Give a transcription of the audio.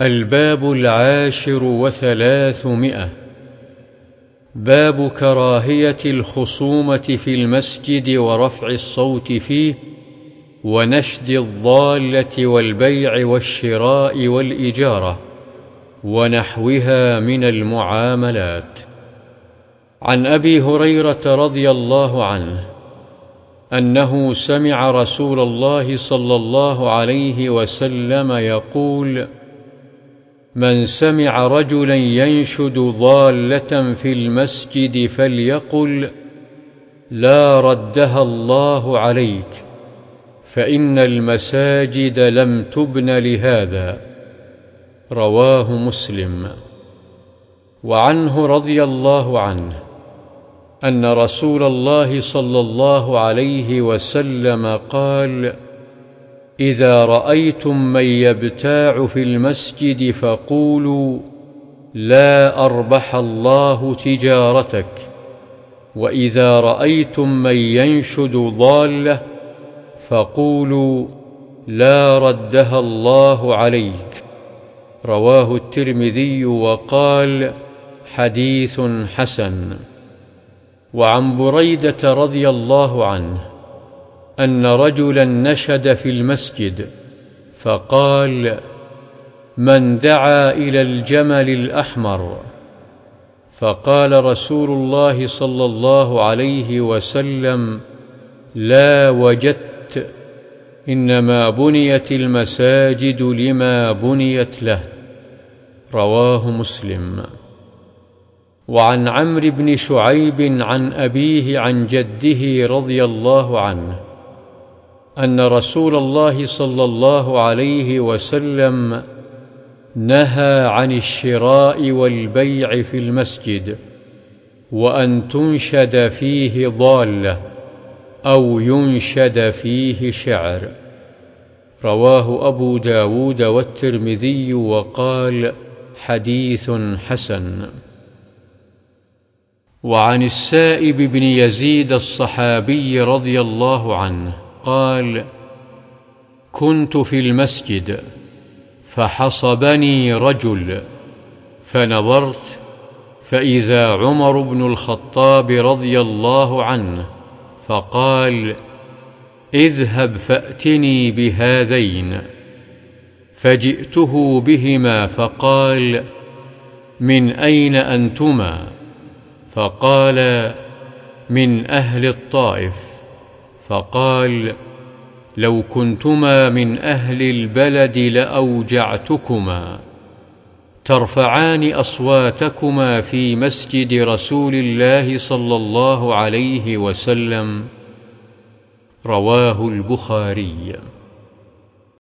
الباب العاشر وثلاثمائة. باب كراهية الخصومة في المسجد ورفع الصوت فيه ونشد الضالة والبيع والشراء والإجارة ونحوها من المعاملات. عن أبي هريرة رضي الله عنه أنه سمع رسول الله صلى الله عليه وسلم يقول من سمع رجلا ينشد ضالة في المسجد فليقل لا ردها الله عليك فإن المساجد لم تبن لهذا. رواه مسلم. وعنه رضي الله عنه أن رسول الله صلى الله عليه وسلم قال إذا رأيتم من يبتاع في المسجد فقولوا لا أربح الله تجارتك. وإذا رأيتم من ينشد ضاله فقولوا لا ردها الله عليك. رواه الترمذي وقال حديث حسن. وعن بريدة رضي الله عنه أن رجلا نشد في المسجد فقال من دعا إلى الجمل الأحمر. فقال رسول الله صلى الله عليه وسلم لا وجدت إنما بنيت المساجد لما بنيت له. رواه مسلم. وعن عمرو بن شعيب عن أبيه عن جده رضي الله عنه. أن رسول الله صلى الله عليه وسلم نهى عن الشراء والبيع في المسجد وأن تنشد فيه ضالة أو ينشد فيه شعر. رواه أبو داود والترمذي وقال حديث حسن. وعن السائب بن يزيد الصحابي رضي الله عنه قال كنت في المسجد فحصبني رجل فنظرت فإذا عمر بن الخطاب رضي الله عنه فقال اذهب فأتني بهذين فجئته بهما فقال من أين أنتما؟ فقال من أهل الطائف. فقال لو كنتما من أهل البلد لأوجعتكما. ترفعان أصواتكما في مسجد رسول الله صلى الله عليه وسلم. رواه البخاري.